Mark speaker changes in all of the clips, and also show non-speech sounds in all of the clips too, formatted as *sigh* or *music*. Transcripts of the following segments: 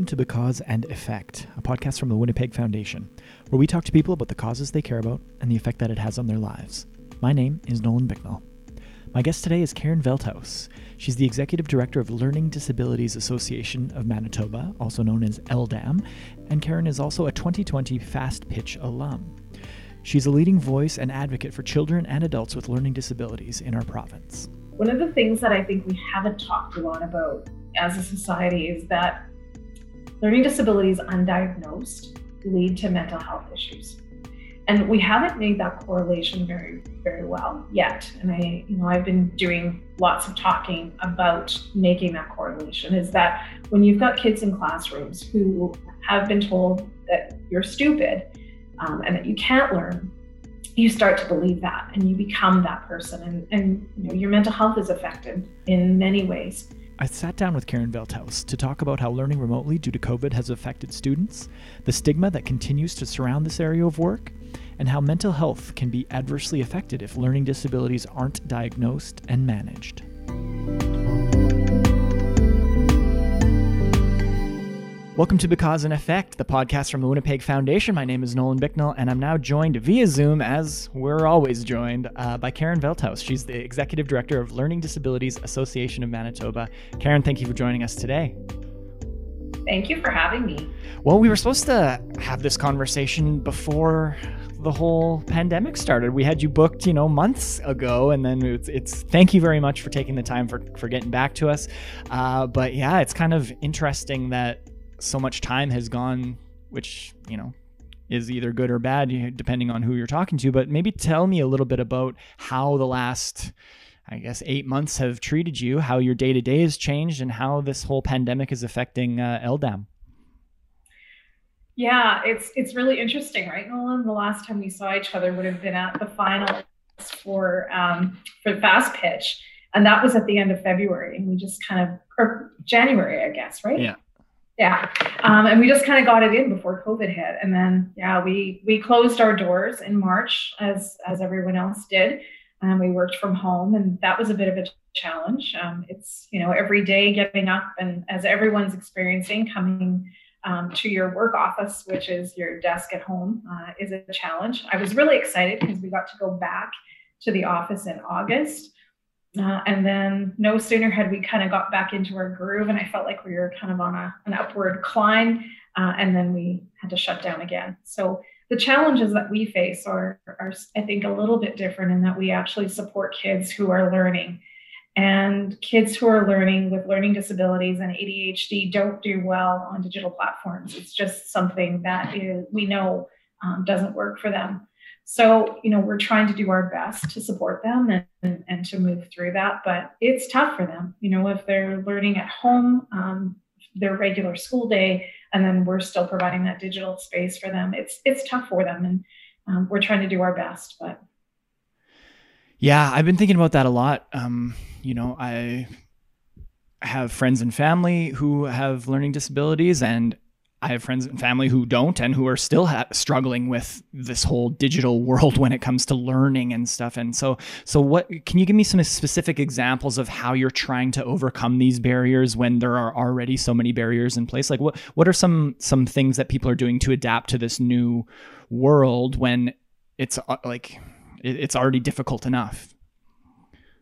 Speaker 1: Welcome to Because and Effect, a podcast from the Winnipeg Foundation, where we talk to people about the causes they care about and the effect that it has on their lives. My name is Nolan Bicknell. My guest today is Karen Veldhuis. She's the Executive Director of Learning Disabilities Association of Manitoba, also known as LDAM, and Karen is also a 2020 Fast Pitch alum. She's a leading voice and advocate for children and adults with learning disabilities in our province.
Speaker 2: One of the things that I think we haven't talked a lot about as a society is that learning disabilities undiagnosed lead to mental health issues. And we haven't made that correlation very, very well yet. And I, you know, I've been doing lots of talking about making that correlation is that when you've got kids in classrooms who have been told that you're stupid um, and that you can't learn, you start to believe that and you become that person and, and you know, your mental health is affected in many ways.
Speaker 1: I sat down with Karen Veldhuis to talk about how learning remotely due to COVID has affected students, the stigma that continues to surround this area of work, and how mental health can be adversely affected if learning disabilities aren't diagnosed and managed. Welcome to Because and Effect, the podcast from the Winnipeg Foundation. My name is Nolan Bicknell, and I'm now joined via Zoom, as we're always joined, uh, by Karen Veldhuis. She's the Executive Director of Learning Disabilities Association of Manitoba. Karen, thank you for joining us today.
Speaker 2: Thank you for having me.
Speaker 1: Well, we were supposed to have this conversation before the whole pandemic started. We had you booked, you know, months ago, and then it's, it's thank you very much for taking the time for for getting back to us. Uh, but yeah, it's kind of interesting that so much time has gone, which, you know, is either good or bad, depending on who you're talking to. But maybe tell me a little bit about how the last, I guess, eight months have treated you, how your day to day has changed, and how this whole pandemic is affecting uh, LDAM.
Speaker 2: Yeah, it's it's really interesting, right, Nolan? The last time we saw each other would have been at the finals for um, for Fast Pitch, and that was at the end of February, and we just kind of or January, I guess, right?
Speaker 1: Yeah.
Speaker 2: Yeah. Um, and we just kind of got it in before COVID hit. And then, yeah, we, we closed our doors in March as, as everyone else did. And we worked from home and that was a bit of a challenge. Um, it's, you know, every day getting up and as everyone's experiencing coming um, to your work office, which is your desk at home, uh, is a challenge. I was really excited because we got to go back to the office in August. Uh, and then no sooner had we kind of got back into our groove and I felt like we were kind of on a, an upward climb. Uh, and then we had to shut down again. So the challenges that we face are, are, I think, a little bit different in that we actually support kids who are learning. And kids who are learning with learning disabilities and ADHD don't do well on digital platforms. It's just something that is, we know um, doesn't work for them. So, you know, we're trying to do our best to support them and, and, and, to move through that, but it's tough for them. You know, if they're learning at home, um, their regular school day, and then we're still providing that digital space for them, it's it's tough for them, and um, we're trying to do our best. But
Speaker 1: yeah, I've been thinking about that a lot. Um, you know, I have friends and family who have learning disabilities, and I have friends and family who don't and who are still ha- struggling with this whole digital world when it comes to learning and stuff. And so, so what can you give me some specific examples of how you're trying to overcome these barriers when there are already so many barriers in place? Like what what are some some things that people are doing to adapt to this new world when it's uh, like it, it's already difficult enough?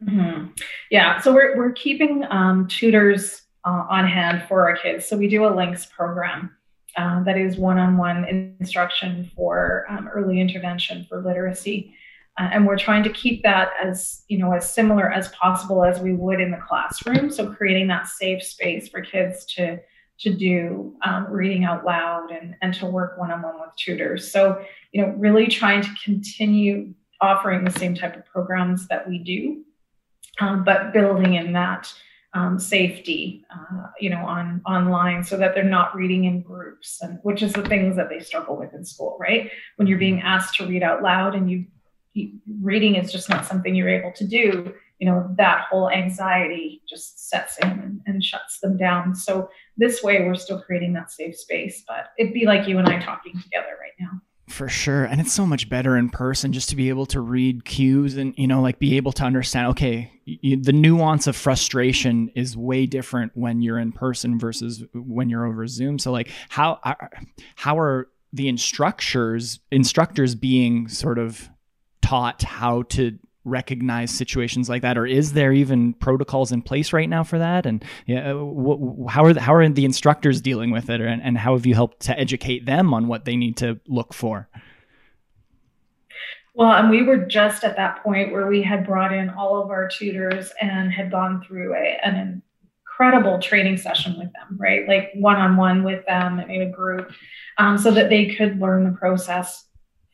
Speaker 2: Mm-hmm. Yeah, so we're we're keeping um, tutors uh, on hand for our kids. So we do a links program um, that is one-on-one instruction for um, early intervention for literacy. Uh, and we're trying to keep that as you know as similar as possible as we would in the classroom. So creating that safe space for kids to to do um, reading out loud and, and to work one-on-one with tutors. So you know really trying to continue offering the same type of programs that we do, um, but building in that um, safety, uh, you know, on online, so that they're not reading in groups, and which is the things that they struggle with in school, right? When you're being asked to read out loud, and you, you reading is just not something you're able to do. You know, that whole anxiety just sets in and, and shuts them down. So this way, we're still creating that safe space, but it'd be like you and I talking together right now.
Speaker 1: For sure. And it's so much better in person just to be able to read cues and, you know, like be able to understand, okay, you, the nuance of frustration is way different when you're in person versus when you're over Zoom. So like how, uh, how are the instructors, instructors being sort of taught how to recognize situations like that or is there even protocols in place right now for that? And yeah wh- how are the, how are the instructors dealing with it and, and how have you helped to educate them on what they need to look for?
Speaker 2: Well and we were just at that point where we had brought in all of our tutors and had gone through a, an incredible training session with them right? Like one-on-one with them and in a group um, so that they could learn the process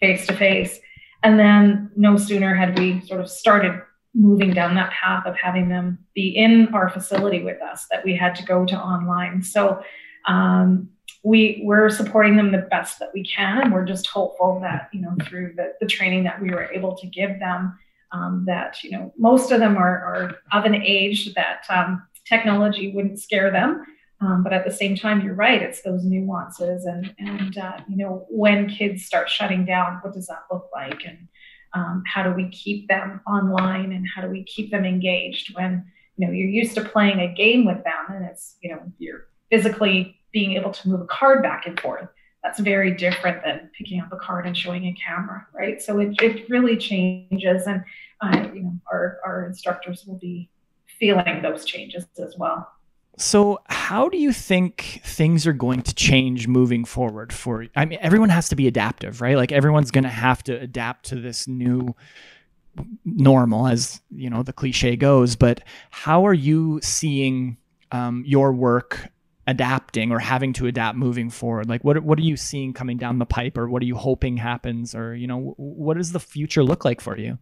Speaker 2: face to face and then no sooner had we sort of started moving down that path of having them be in our facility with us that we had to go to online. So um, we we're supporting them the best that we can, and we're just hopeful that you know through the, the training that we were able to give them, um, that you know most of them are, are of an age that um, technology wouldn't scare them. Um, but at the same time, you're right. It's those nuances, and and uh, you know when kids start shutting down, what does that look like, and um, how do we keep them online, and how do we keep them engaged when you know you're used to playing a game with them, and it's you know you're physically being able to move a card back and forth. That's very different than picking up a card and showing a camera, right? So it, it really changes, and uh, you know our our instructors will be feeling those changes as well.
Speaker 1: So, how do you think things are going to change moving forward? For I mean, everyone has to be adaptive, right? Like everyone's going to have to adapt to this new normal, as you know the cliche goes. But how are you seeing um, your work adapting or having to adapt moving forward? Like, what what are you seeing coming down the pipe, or what are you hoping happens, or you know, what does the future look like for you?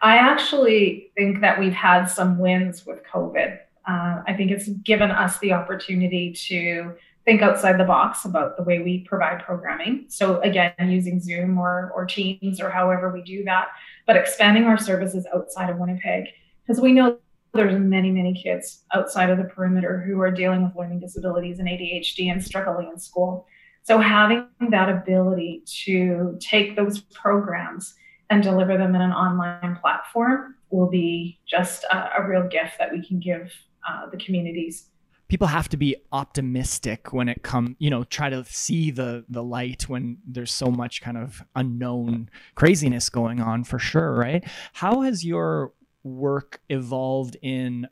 Speaker 2: I actually think that we've had some wins with COVID uh, I think it's given us the opportunity to think outside the box about the way we provide programming. So again, using Zoom or, or Teams or however we do that, but expanding our services outside of Winnipeg because we know there's many, many kids outside of the perimeter who are dealing with learning disabilities and ADHD and struggling in school. So having that ability to take those programs and deliver them in an online platform will be just a, a real gift that we can give uh, the communities.
Speaker 1: People have to be optimistic when it comes you know try to see the the light when there's so much kind of unknown craziness going on for sure right? How has your work evolved in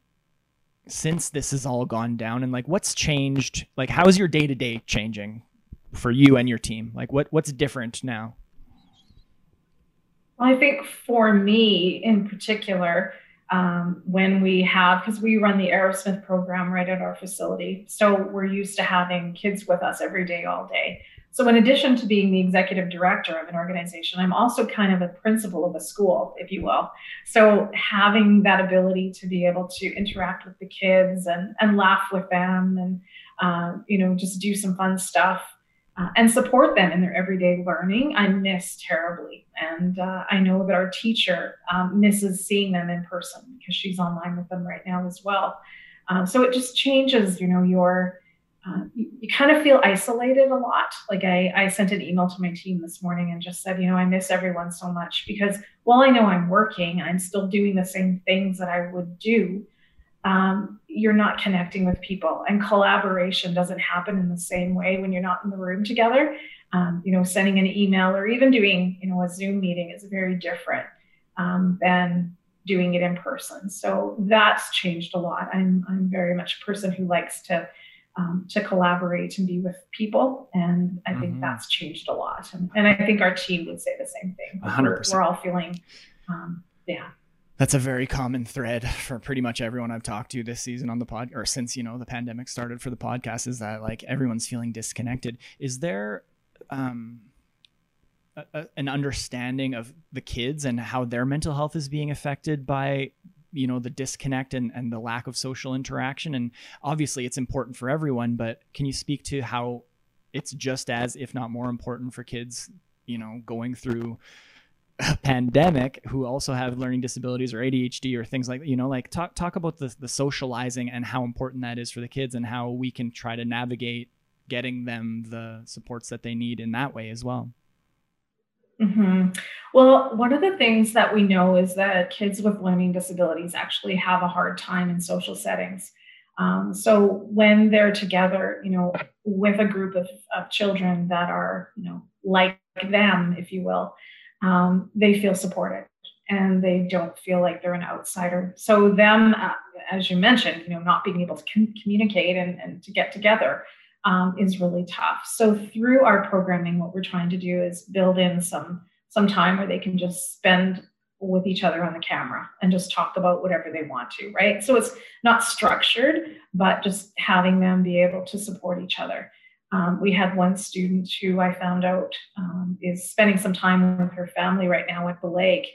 Speaker 1: since this has all gone down? And like what's changed? Like how is your day to day changing for you and your team? Like what what's different now?
Speaker 2: Well, i think for me in particular um, when we have, because we run the Arrowsmith program right at our facility. So we're used to having kids with us every day, all day. So, in addition to being the executive director of an organization, I'm also kind of a principal of a school, if you will. So, having that ability to be able to interact with the kids and, and laugh with them and, uh, you know, just do some fun stuff uh, and support them in their everyday learning, I miss terribly. And uh, I know that our teacher um, misses seeing them in person because she's online with them right now as well. Um, so it just changes, you know, your, uh, you, you, kind of feel isolated a lot. Like I, I sent an email to my team this morning and just said, you know, I miss everyone so much because while I know I'm working, I'm still doing the same things that I would do um, you're not connecting with people and collaboration doesn't happen in the same way when you're not in the room together. Um, you know sending an email or even doing you know a zoom meeting is very different um, than doing it in person. So that's changed a lot. I'm, I'm very much a person who likes to um, to collaborate and be with people and i think mm-hmm. that's changed a lot. And, and, i think our team would say the same thing.
Speaker 1: 100%. We're,
Speaker 2: we're all feeling um, yeah
Speaker 1: that's a very common thread for pretty much everyone I've talked to this season on the pod or since you know the pandemic started for the podcast is that like everyone's feeling disconnected. Is there um, a, a, an understanding of the kids and how their mental health is being affected by you know the disconnect and, and the lack of social interaction and obviously it's important for everyone but can you speak to how it's just as if not more important for kids you know going through pandemic who also have learning disabilities or ADHD or things like that, you know like talk talk about the the socializing and how important that is for the kids and how we can try to navigate getting them the supports that they need in that way as well.
Speaker 2: Mm-hmm. Well, one of the things that we know is that kids with learning disabilities actually have a hard time in social settings. Um, so when they're together, you know, with a group of, of children that are, you know, like them, if you will, um, they feel supported and they don't feel like they're an outsider. So them, uh, as you mentioned, you know, not being able to com- communicate and, and to get together um, is really tough. So through our programming, what we're trying to do is build in some some time where they can just spend with each other on the camera and just talk about whatever they want to, right? So it's not structured, but just having them be able to support each other. Um, we had one student who I found out um, is spending some time with her family right now at the lake,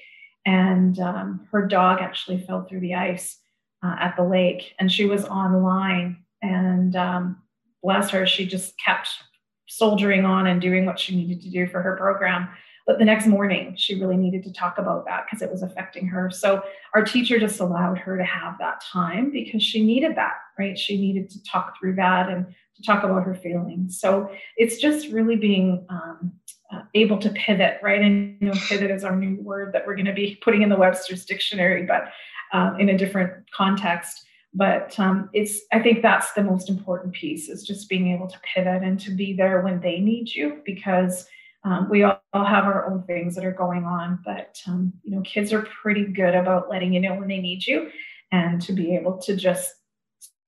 Speaker 2: and um, her dog actually fell through the ice uh, at the lake, and she was online. And um, bless her, she just kept soldiering on and doing what she needed to do for her program. But the next morning, she really needed to talk about that because it was affecting her. So our teacher just allowed her to have that time because she needed that, right? She needed to talk through that and to talk about her feelings. So it's just really being um, uh, able to pivot, right? And you know, pivot is our new word that we're going to be putting in the Webster's dictionary, but uh, in a different context. But um, it's, I think that's the most important piece is just being able to pivot and to be there when they need you because um, we all, have our own things that are going on, but um, you know, kids are pretty good about letting you know when they need you, and to be able to just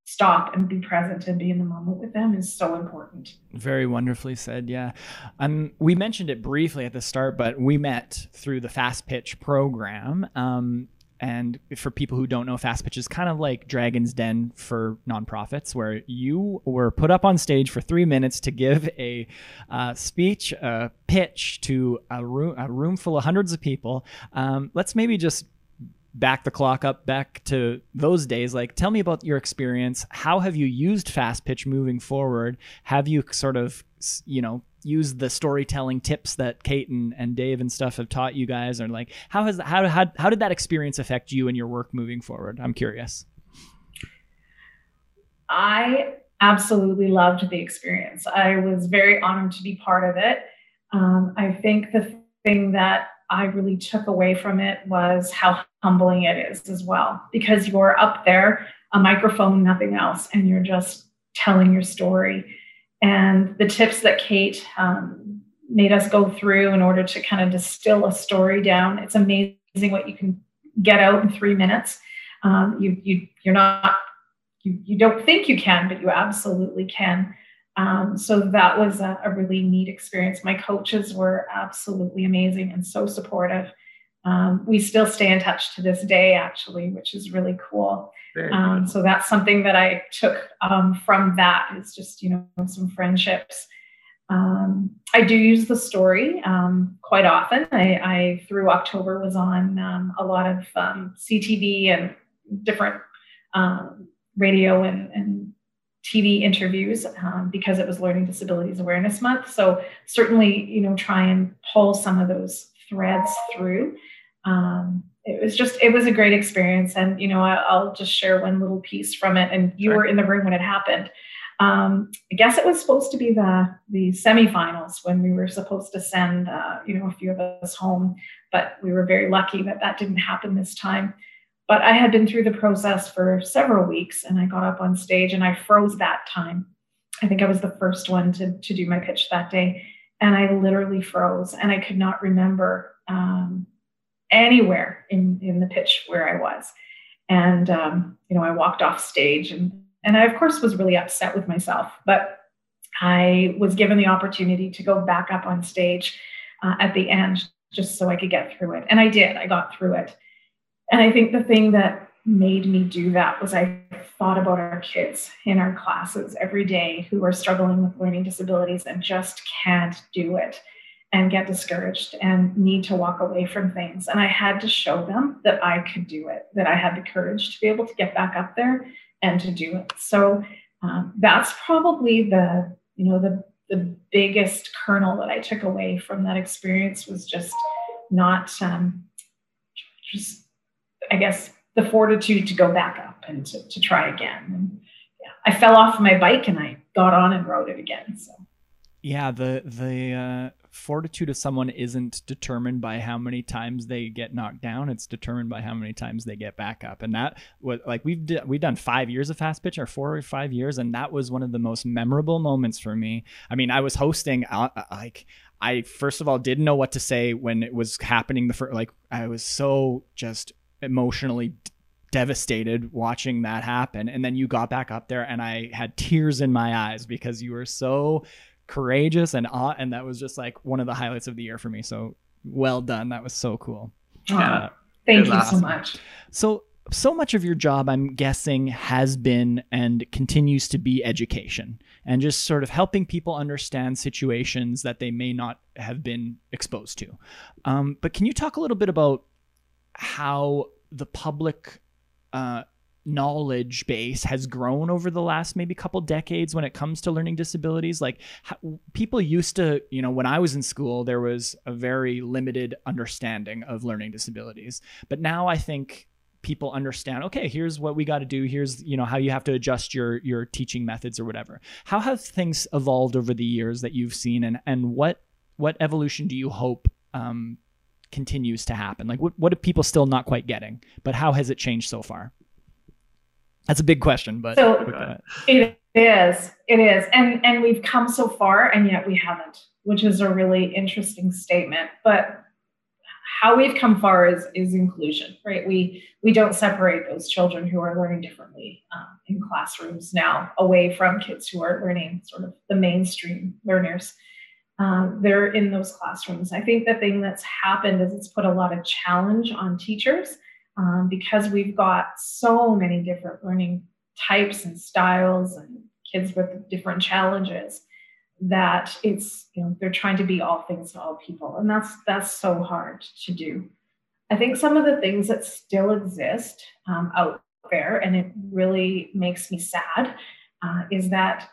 Speaker 2: stop and be present and be in the moment with them is so important.
Speaker 1: Very wonderfully said. Yeah. Um, we mentioned it briefly at the start, but we met through the Fast Pitch program. Um, and for people who don't know, Fast Pitch is kind of like Dragon's Den for nonprofits, where you were put up on stage for three minutes to give a uh, speech, a pitch to a room, a room full of hundreds of people. Um, let's maybe just back the clock up back to those days. Like, tell me about your experience. How have you used Fast Pitch moving forward? Have you sort of, you know, used the storytelling tips that Kate and, and Dave and stuff have taught you guys? Or like, how has how, how how did that experience affect you and your work moving forward? I'm curious.
Speaker 2: I absolutely loved the experience. I was very honored to be part of it. Um, I think the thing that I really took away from it was how humbling it is as well, because you're up there, a microphone, nothing else, and you're just telling your story and the tips that Kate um, made us go through in order to kind of distill a story down. It's amazing what you can get out in three minutes. Um, you you you're not you you don't think you can, but you absolutely can. Um, so that was a, a, really neat experience. My coaches were absolutely amazing and so supportive. Um, we still stay in touch to this day, actually, which is really cool. Um, so that's something that I took um, from that is just you know some friendships. Um, I do use the story um, quite often. I, I, through October was on um, a lot of um, CTV and different radio and, and, TV interviews because it was Learning Disabilities Awareness Month. So certainly you know try and pull some of those threads through. Um, it was just it was a great experience and you know I, will just share one little piece from it and you sure. were in the room when it happened um, i guess it was supposed to be the the semifinals when we were supposed to send uh, you know a few of us home but we were very lucky that that didn't happen this time but i had been through the process for several weeks and i got up on stage and i froze that time i think i was the first one to, to do my pitch that day and i literally froze and i could not remember um, anywhere in in the pitch where I was. And um, you know, I walked off stage and and I of course was really upset with myself, but I was given the opportunity to go back up on stage uh, at the end just so I could get through it. And I did. I got through it. And I think the thing that made me do that was I thought about our kids in our classes every day who are struggling with learning disabilities and just can't do it and get discouraged and need to walk away from things. And I had to show them that I could do it, that I had the courage to be able to get back up there and to do it. So um, that's probably the, you know, the the biggest kernel that I took away from that experience was just not um, just I guess the fortitude to go back up and to, to try again. And yeah, I fell off my bike and I got on and rode it again. So
Speaker 1: yeah the the uh, fortitude of someone isn't determined by how many times they get knocked down it's determined by how many times they get back up and that was like we've d- we've done five years of fast pitch or four or five years and that was one of the most memorable moments for me i mean i was hosting uh, uh like i first of all didn't know what to say when it was happening the first like i was so just emotionally devastated watching that happen and then you got back up there and i had tears in my eyes because you were so courageous and awe, and that was just like one of the highlights of the year for me. So well done. That was so cool.
Speaker 2: Uh, thank you awesome. so much.
Speaker 1: So so much of your job i'm guessing has been and continues to be education and just sort of helping people understand situations that they may not have been exposed to um, but can you talk a little bit about how the public uh, knowledge base has grown over the last maybe couple decades when it comes to learning disabilities. Like how, people used to you know when i was in school there was a very limited understanding of learning disabilities. But now i think people understand okay here's what we got to do. Here's you know how you have to adjust your your teaching methods or whatever. How have things evolved over the years that you've seen and and what what evolution do you hope um, continues to happen like what, what are people still not quite getting but how has it changed so far that's a big question, but
Speaker 2: so it is. It is. And and we've come so far and yet we haven't, which is a really interesting statement. But how we've come far is is inclusion, right? We we don't separate those children who are learning differently um, in classrooms now away from kids who are learning sort of the mainstream learners. Um, they're in those classrooms. I think the thing that's happened is it's put a lot of challenge on teachers um, because we've got so many different learning types and styles and kids with different challenges that it's you know they're trying to be all things to all people and that's that's so hard to do i think some of the things that still exist um, out there and it really makes me sad uh, is that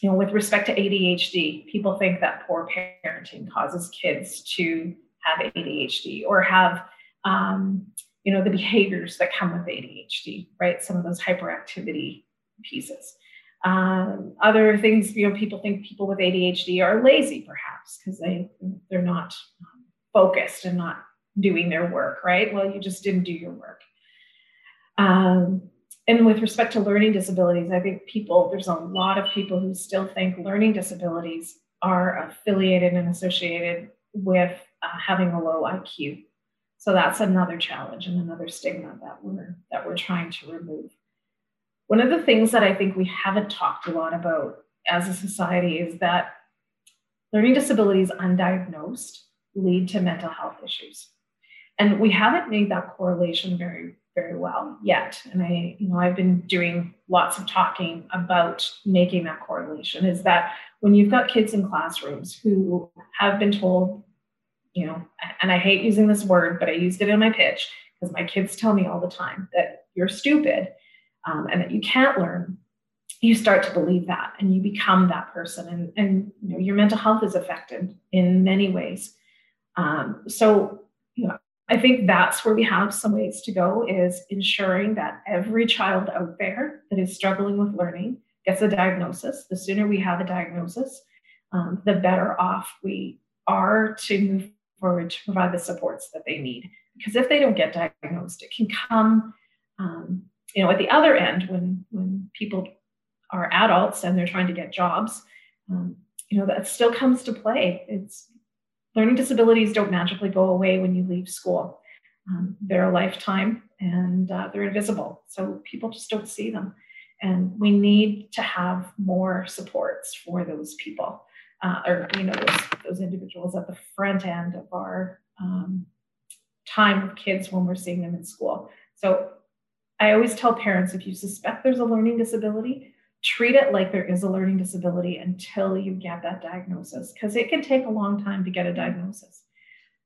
Speaker 2: you know with respect to adhd people think that poor parenting causes kids to have adhd or have um, you know the behaviors that come with adhd right? Some of those hyperactivity pieces. Um, other things you know people think people with adhd are lazy perhaps because they they're not um, focused and not doing their work right? Well you just didn't do your work. Um, and with respect to learning disabilities i think people there's a lot of people who still think learning disabilities are affiliated and associated with uh, having a low iq so that's another challenge and another stigma that we're that we're trying to remove. One of the things that I think we haven't talked a lot about as a society is that learning disabilities undiagnosed lead to mental health issues. And we haven't made that correlation very very well yet. And I, you know, I've been doing lots of talking about making that correlation is that when you've got kids in classrooms who have been told you know, and I hate using this word, but I used it in my pitch because my kids tell me all the time that you're stupid um, and that you can't learn. You start to believe that and you become that person, and, and you know, your mental health is affected in many ways. Um, so, you know, I think that's where we have some ways to go is ensuring that every child out there that is struggling with learning gets a diagnosis. The sooner we have a diagnosis, um, the better off we are to move forward to provide the supports that they need. Because if they don't get diagnosed, it can come, um, you know, at the other end when when people are adults and they're trying to get jobs. Um, you know, that still comes to play. It's learning disabilities don't magically go away when you leave school. Um, they're a lifetime and uh, they're invisible, so people just don't see them. And we need to have more supports for those people uh, or you know those, those individuals at the front end of our um, time with kids when we're seeing them in school. So I always tell parents if you suspect there's a learning disability, treat it like there is a learning disability until you get that diagnosis because it can take a long time to get a diagnosis.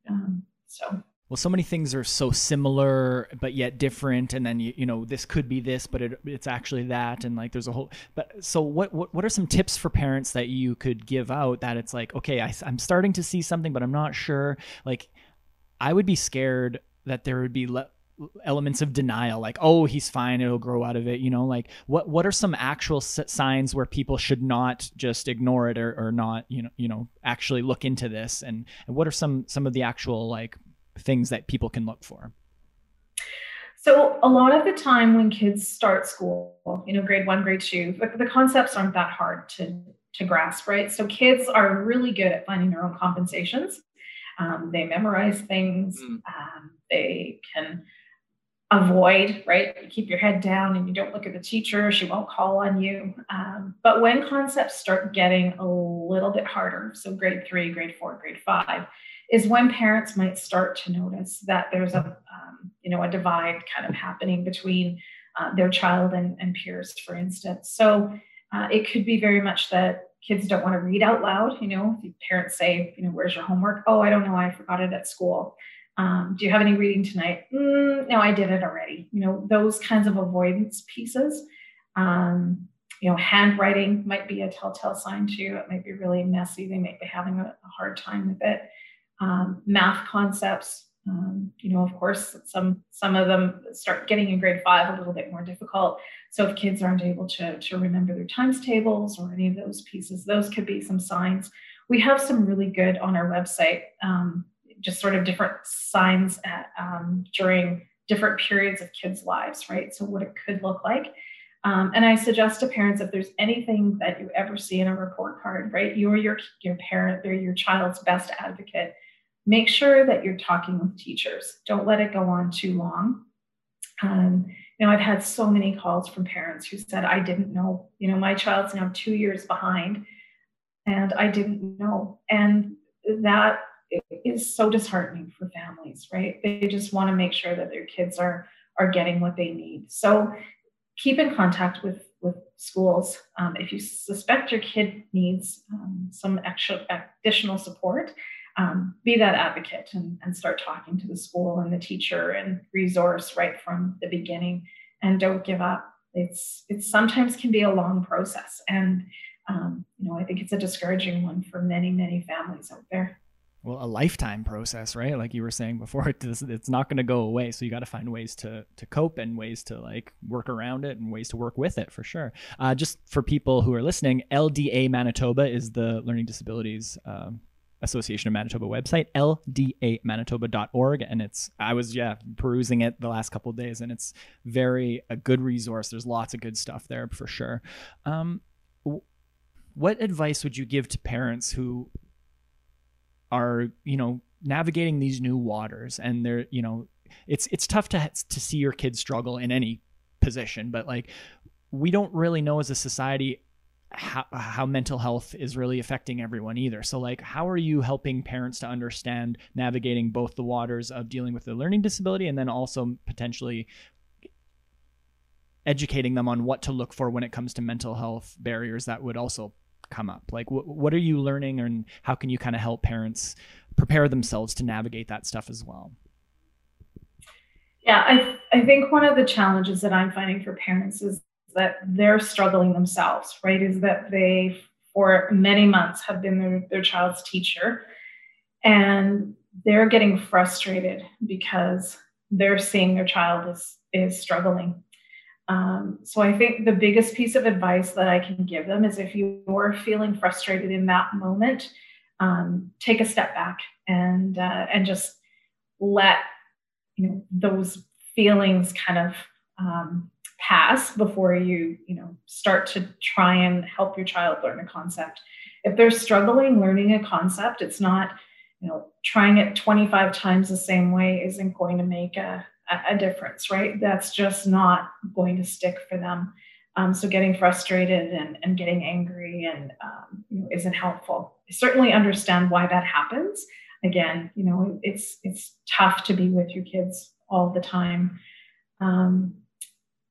Speaker 2: Um, so
Speaker 1: well so many things are so similar but yet different and then you, you know this could be this but it, it's actually that and like there's a whole but so what, what what are some tips for parents that you could give out that it's like okay I, i'm starting to see something but i'm not sure like i would be scared that there would be le- elements of denial like oh he's fine it'll grow out of it you know like what what are some actual s- signs where people should not just ignore it or, or not you know you know actually look into this? And, and what are some some of the actual like things that people can look for?
Speaker 2: So a lot of the time when kids start school you know grade one grade two the, the concepts aren't that hard to to grasp right? So kids are really good at finding their own compensations. Um, they memorize things. Mm. um, they can avoid, right? You keep your head down and you don't look at the teacher, she won't call on you. Um, but when concepts start getting a little bit harder, so grade three, grade four, grade five, is when parents might start to notice that there's a, um, you know, a divide kind of happening between uh, their child and, and, peers, for instance. So uh, it could be very much that kids don't want to read out loud. You know, parents say, you know, where's your homework? Oh, I don't know, I forgot it at school. Um, do you have any reading tonight? Mm, no, I did it already. You know, those kinds of avoidance pieces. Um, you know, handwriting might be a telltale sign too. It might be really messy. They might be having a, a hard time with it. Um, math concepts, um, you know, of course, some some of them start getting in grade five a little bit more difficult. So if kids aren't able to to remember their times tables or any of those pieces, those could be some signs. We have some really good on our website um, just sort of different signs at, um, during different periods of kids' lives, right? So what it could look like. Um, and I suggest to parents if there's anything that you ever see in a report card, right? You're your your parent, they're your child's best advocate. Make sure that you're talking with teachers. Don't let it go on too long. Um, you know, I've had so many calls from parents who said, I didn't know, you know, my child's now two years behind and I didn't know. And that is so disheartening for families, right? They just want to make sure that their kids are are getting what they need. So keep in contact with with schools. Um, if you suspect your kid needs um, some extra additional support, um, be that advocate and, and start talking to the school and the teacher and resource right from the beginning. And don't give up. It's it sometimes can be a long process, and um, you know I think it's a discouraging one for many many families out there
Speaker 1: well a lifetime process right? Like you were saying before *laughs* it's, not going to go away. So you got to find ways to to cope and ways to like work around it and ways to work with it for sure. Uh, just for people who are listening lda manitoba is the learning disabilities um, association of manitoba website ldamanitoba.org and it's i was yeah perusing it the last couple days and it's very a good resource. There's lots of good stuff there for sure. Um, what advice would you give to parents who are you know navigating these new waters and they're you know it's it's tough to to see your kids struggle in any position but like we don't really know as a society how, how mental health is really affecting everyone either. So, like, how are you helping parents to understand navigating both the waters of dealing with their learning disability and then also potentially educating them on what to look for when it comes to mental health barriers that would also come up? Like, wh- what are you learning, and how can you kind of help parents prepare themselves to navigate that stuff as well?
Speaker 2: Yeah, I, th- I think one of the challenges that I'm finding for parents is that they're struggling themselves, right? Is that they, for many months, have been their, their child's teacher and they're getting frustrated because they're seeing their child is, is struggling um, so I think the biggest piece of advice that I can give them is if you're feeling frustrated in that moment, um, take a step back and uh, and just let you know those feelings kind of um, pass before you you know start to try and help your child learn a concept. If they're struggling learning a concept, it's not you know trying it 25 times the same way isn't going to make a a, difference, right? That's just not going to stick for them. Um, so getting frustrated and, and getting angry and um, you know, isn't helpful. I certainly understand why that happens. Again, you know, it's it's tough to be with your kids all the time. Um,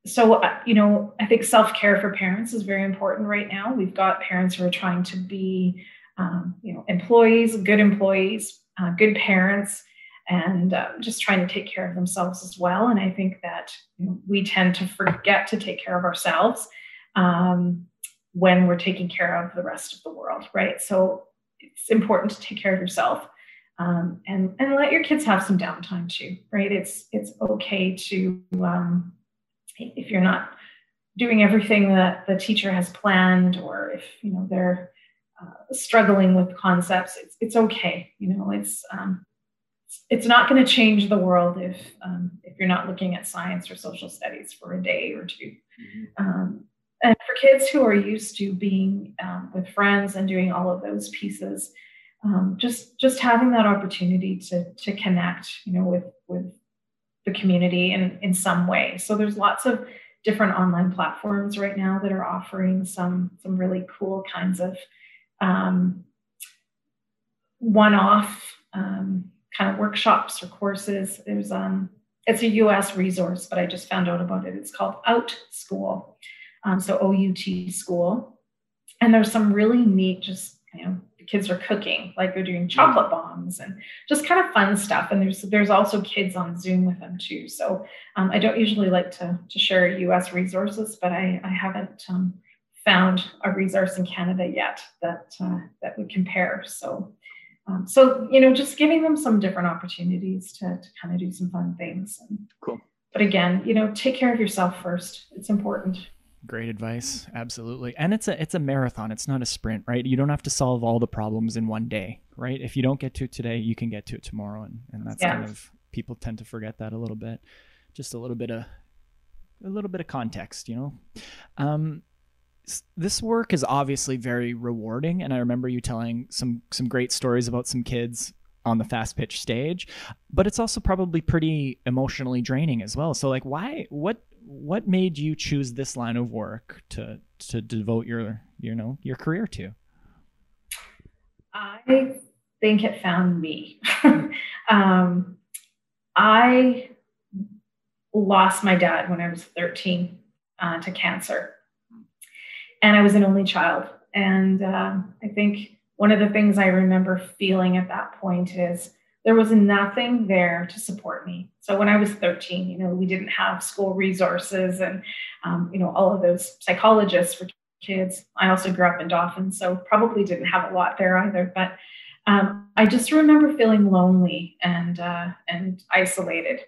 Speaker 2: so uh, you know, I think self care for parents is very important right now. We've got parents who are trying to be, um, you know, employees, good employees, uh, good parents and um, just trying to take care of themselves as well. And I think that we tend to forget to take care of ourselves um, when we're taking care of the rest of the world, right? So it's important to take care of yourself. um, and and let your kids have some downtime too, right? It's it's okay to um, if you're not doing everything that the teacher has planned, or if you know they're uh, struggling with concepts, it's it's okay. You know, it's um, it's not going to change the world if um, if you're not looking at science or social studies for a day or 2 mm-hmm. um, and for kids who are used to being um, with friends and doing all of those pieces, um, just just having that opportunity to to connect, you know, with with the community in in some way. So there's lots of different online platforms right now that are offering some some really cool kinds of um, one-off um, kind of workshops or courses. There's um, it's a U.S. resource, but I just found out about it. It's called Out School, um, so OUT School, and there's some really neat, just you know, the kids are cooking, like they're doing chocolate bombs and just kind of fun stuff. And there's there's also kids on Zoom with them too. So um, I don't usually like to to share U.S. resources, but I I haven't um, found a resource in Canada yet that uh, that would compare. So um, so you know, just giving them some different opportunities to to kind of do some fun things. And,
Speaker 1: cool.
Speaker 2: But again, you know, take care of yourself first. It's important.
Speaker 1: Great advice. Absolutely. And it's a it's a marathon. It's not a sprint, right? You don't have to solve all the problems in one day, right? If you don't get to it today, you can get to it tomorrow and and that's yeah. kind of people tend to forget that a little bit. Just a little bit of a little bit of context, you know. Um this work is obviously very rewarding and I remember you telling some some great stories about some kids on the fast pitch stage but it's also probably pretty emotionally draining as well so like why what what made you choose this line of work to to devote your you know your career to?
Speaker 2: I think it found me. *laughs* um, I lost my dad when I was 13 uh, to cancer, and I was an only child. And uh, I think one of the things I remember feeling at that point is there was nothing there to support me. So when I was 13, you know, we didn't have school resources and, um, you know, all of those psychologists for kids. I also grew up in Dauphin, so probably didn't have a lot there either. But um, I just remember feeling lonely and uh, and isolated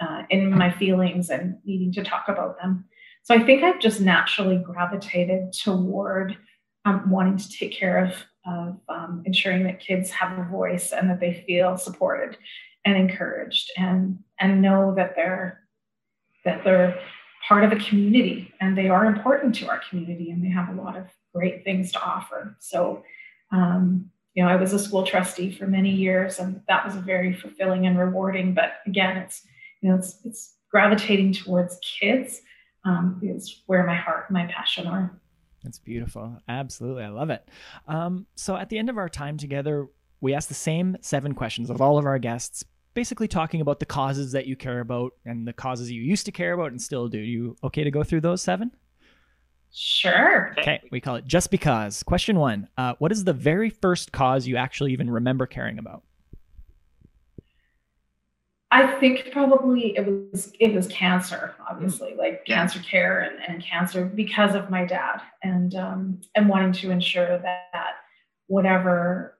Speaker 2: uh, in my feelings and needing to talk about them. So I think I've just naturally gravitated toward um, wanting to take care of of um, ensuring that kids have a voice and that they feel supported and encouraged and and know that they're that they're part of a community and they are important to our community and they have a lot of great things to offer. So um, you know i was a school trustee for many years and that was very fulfilling and rewarding but again it's you know it's it's gravitating towards kids um, is where my heart my passion are
Speaker 1: that's beautiful. Absolutely. I love it. Um, so at the end of our time together, we ask the same seven questions of all of our guests, basically talking about the causes that you care about and the causes you used to care about and still do. You okay to go through those seven?
Speaker 2: Sure.
Speaker 1: Okay. We call it just because. Question one uh, What is the very first cause you actually even remember caring about?
Speaker 2: I think probably it was it was cancer, obviously, like cancer care and, and cancer because of my dad and um, and wanting to ensure that whatever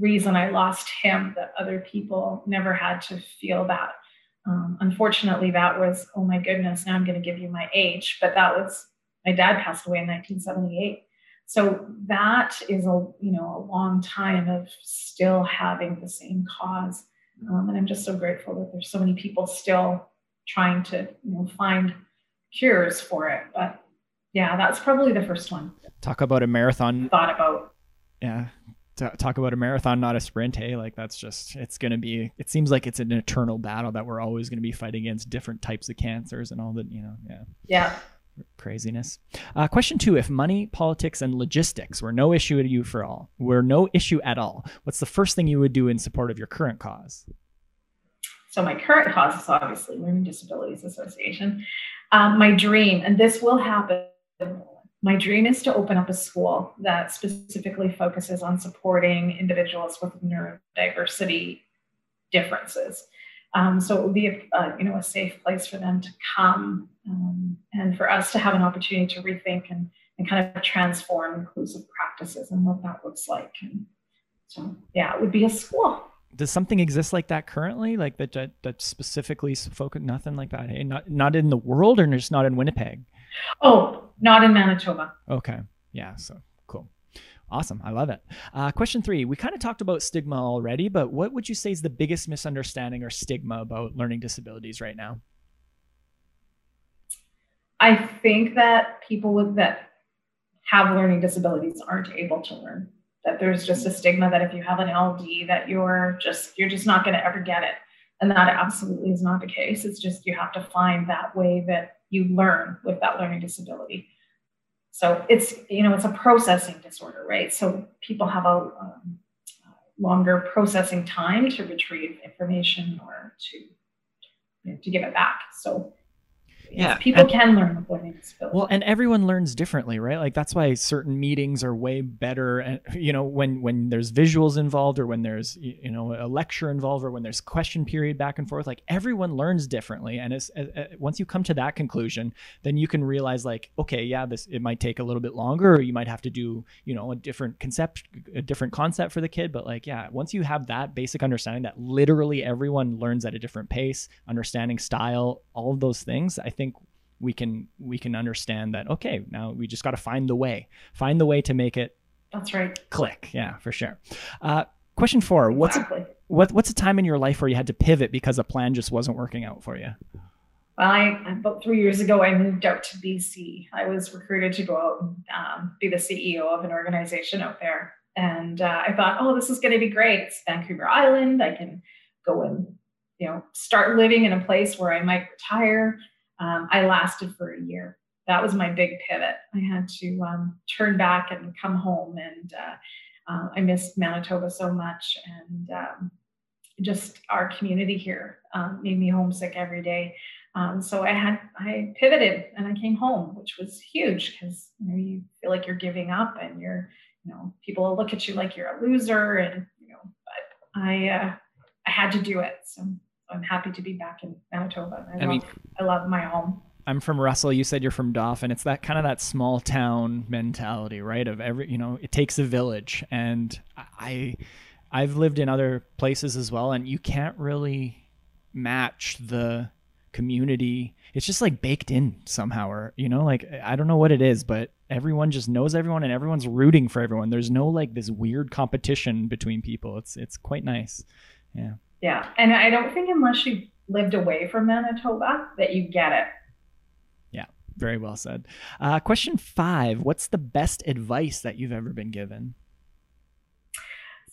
Speaker 2: reason I lost him, that other people never had to feel that. Um, unfortunately, that was oh my goodness. Now I'm going to give you my age, but that was my dad passed away in 1978. So that is a you know a long time of still having the same cause um, and I'm just so grateful that there's so many people still trying to, you know, find cures for it. But yeah, that's probably the first one.
Speaker 1: Talk about a marathon.
Speaker 2: Thought about.
Speaker 1: Yeah. Talk about a marathon, not a sprint. Hey, like that's just, it's going to be, it seems like it's an eternal battle that we're always going to be fighting against different types of cancers and all that, you know, yeah.
Speaker 2: Yeah
Speaker 1: craziness. Uh, question two: If money, politics, and logistics were no issue to you for all, were no issue at all, what's the first thing you would do in support of your current cause?
Speaker 2: So my current cause is obviously Learning Disabilities Association. Um, my dream, and this will happen. My dream is to open up a school that specifically focuses on supporting individuals with neurodiversity differences. Um, so it would be a, uh, you know a safe place for them to come um, and for us to have an opportunity to rethink and, and kind of transform inclusive practices and what that looks like. And so yeah, it would be a school.
Speaker 1: does something exist like that currently? Like that that, that specifically focus nothing like that? Hey, not not in the world or just not in Winnipeg?
Speaker 2: Oh, not in Manitoba.
Speaker 1: Okay. Yeah. So. Awesome. I love it. Uh, question three. We kind of talked about stigma already, but what would you say is the biggest misunderstanding or stigma about learning disabilities right now?
Speaker 2: I think that people with that have learning disabilities aren't able to learn. That there's just a stigma that if you have an LD that you're just you're just not going to ever get it. And that absolutely is not the case. It's just you have to find that way that you learn with that learning disability. So it's you know it's a processing disorder, right? So people have a um, longer processing time to retrieve information or to you know, to give it back. So yeah people and, can learn learning disability
Speaker 1: well and everyone learns differently right? Like that's why certain meetings are way better and you know when when there's visuals involved or when there's you know a lecture involved or when there's question period back and forth like everyone learns differently and as, as, once you come to that conclusion then you can realize like okay yeah this it might take a little bit longer or you might have to do you know a different concept a different concept for the kid but like yeah once you have that basic understanding that literally everyone learns at a different pace understanding style all of those things i think think we can we can understand that okay now we just got to find the way find the way to make it
Speaker 2: that's right
Speaker 1: click yeah for sure uh, question four what's a, what, what's a time in your life where you had to pivot because a plan just wasn't working out for you
Speaker 2: well, I, about three years ago, I moved out to BC. I was recruited to go out and um, be the CEO of an organization out there. And uh, I thought, oh, this is going to be great. It's Vancouver Island. I can go and, you know, start living in a place where I might retire um, I lasted for a year. That was my big pivot. I had to um, turn back and come home, and uh, uh, I missed Manitoba so much, and um, just our community here um, made me homesick every day. Um, so I had I pivoted and I came home, which was huge because you know you feel like you're giving up, and you're you know people will look at you like you're a loser, and you know. But I uh, I had to do it. So I'm happy to be back in Manitoba. I, I love, mean, I love my home.
Speaker 1: I'm from Russell. You said you're from Dauphin. It's that kind of that small town mentality, right? Of every, you know, it takes a village. And I, I've lived in other places as well, and you can't really match the community. It's just like baked in somehow, or you know, like I don't know what it is, but everyone just knows everyone, and everyone's rooting for everyone. There's no like this weird competition between people. It's it's quite nice. Yeah.
Speaker 2: Yeah. And I don't think unless you lived away from Manitoba that you get it.
Speaker 1: Yeah. Very well said. Uh, question five What's the best advice that you've ever been given?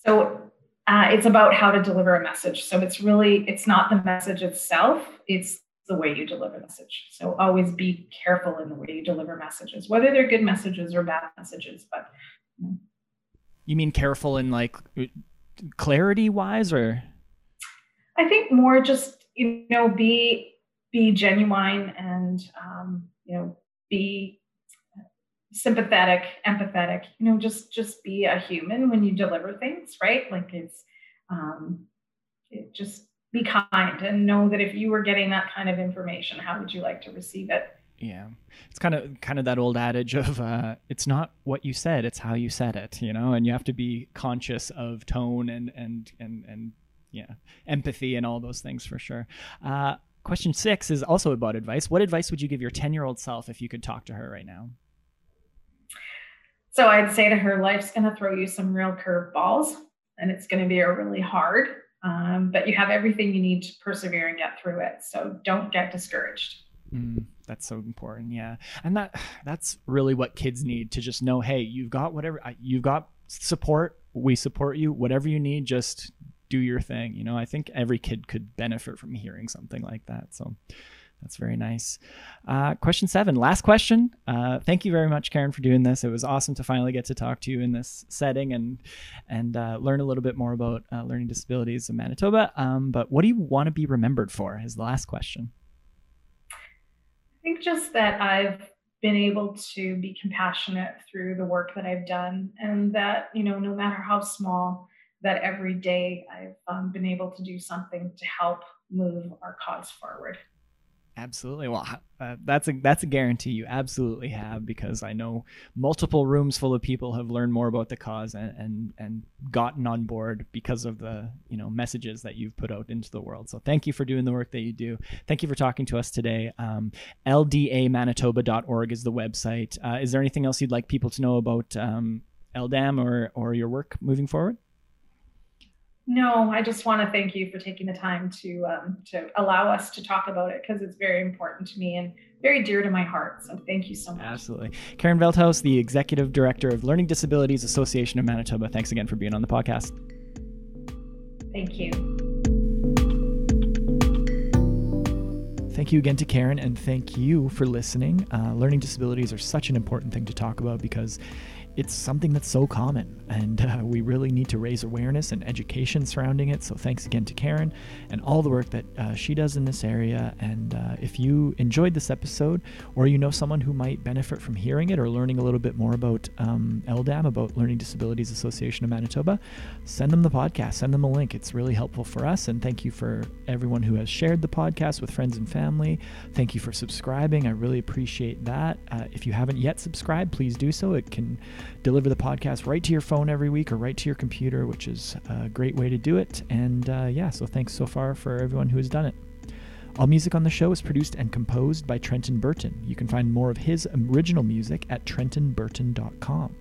Speaker 2: So uh, it's about how to deliver a message. So it's really, it's not the message itself, it's the way you deliver the message. So always be careful in the way you deliver messages, whether they're good messages or bad messages. But
Speaker 1: you, know. you mean careful in like clarity wise or?
Speaker 2: I think more just you know be be genuine and um, you know be sympathetic, empathetic. You know, just just be a human when you deliver things, right? Like it's um, it just be kind and know that if you were getting that kind of information, how would you like to receive it?
Speaker 1: Yeah, it's kind of kind of that old adage of uh, it's not what you said, it's how you said it, you know, and you have to be conscious of tone and and and and yeah, empathy and all those things for sure. Uh, question six is also about advice. What advice would you give your 10 year old self if you could talk to her right now?
Speaker 2: So I'd say to her, life's going to throw you some real curveballs and it's going to be really hard. Um, but you have everything you need to persevere and get through it. So don't get discouraged.
Speaker 1: Mm, that's so important. Yeah. And that that's really what kids need to just know, hey, you've got whatever you've got support. We support you. Whatever you need, just do your thing. You know, I think every kid could benefit from hearing something like that. So that's very nice. Uh, question seven, last question. Uh, thank you very much, Karen, for doing this. It was awesome to finally get to talk to you in this setting and and uh, learn a little bit more about uh, learning disabilities in Manitoba. Um, but what do you want to be remembered for? Is the last question.
Speaker 2: I think just that I've been able to be compassionate through the work that I've done, and that you know, no matter how small that every day I've um, been able to do something to help move our cause forward.
Speaker 1: Absolutely. Well, uh, that's a that's a guarantee you absolutely have because I know multiple rooms full of people have learned more about the cause and and, and gotten on board because of the you know messages that you've put out into the world. So thank you for doing the work that you do. Thank you for talking to us today. Um, LDAManitoba.org is the website. Uh, is there anything else you'd like people to know about um, LDAM or or your work moving forward?
Speaker 2: No, I just want to thank you for taking the time to um, to allow us to talk about it because it's very important to me and very dear to my heart. So thank you so much.
Speaker 1: Absolutely, Karen Veldhuis, the executive director of Learning Disabilities Association of Manitoba. Thanks again for being on the podcast.
Speaker 2: Thank you.
Speaker 1: Thank you again to Karen, and thank you for listening. Uh, learning disabilities are such an important thing to talk about because it's something that's so common, and uh, we really need to raise awareness and education surrounding it. So, thanks again to Karen and all the work that uh, she does in this area. And uh, if you enjoyed this episode, or you know someone who might benefit from hearing it or learning a little bit more about um, LDAM, about Learning Disabilities Association of Manitoba, send them the podcast, send them a link. It's really helpful for us. And thank you for everyone who has shared the podcast with friends and family. Thank you for subscribing. I really appreciate that. Uh, if you haven't yet subscribed, please do so. It can deliver the podcast right to your phone every week or right to your computer, which is a great way to do it. And uh, yeah, so thanks so far for everyone who has done it. All music on the show is produced and composed by Trenton Burton. You can find more of his original music at trentonburton.com.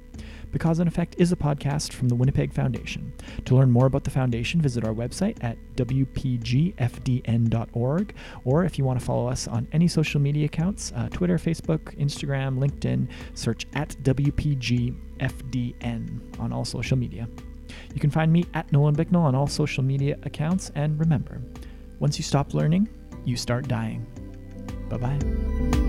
Speaker 1: Cause and Effect is a podcast from the Winnipeg Foundation. To learn more about the foundation, visit our website at wpgfdn.org, or if you want to follow us on any social media accounts uh, Twitter, Facebook, Instagram, LinkedIn, search at WPGFDN on all social media. You can find me at Nolan Bicknell on all social media accounts, and remember, once you stop learning, you start dying. Bye bye.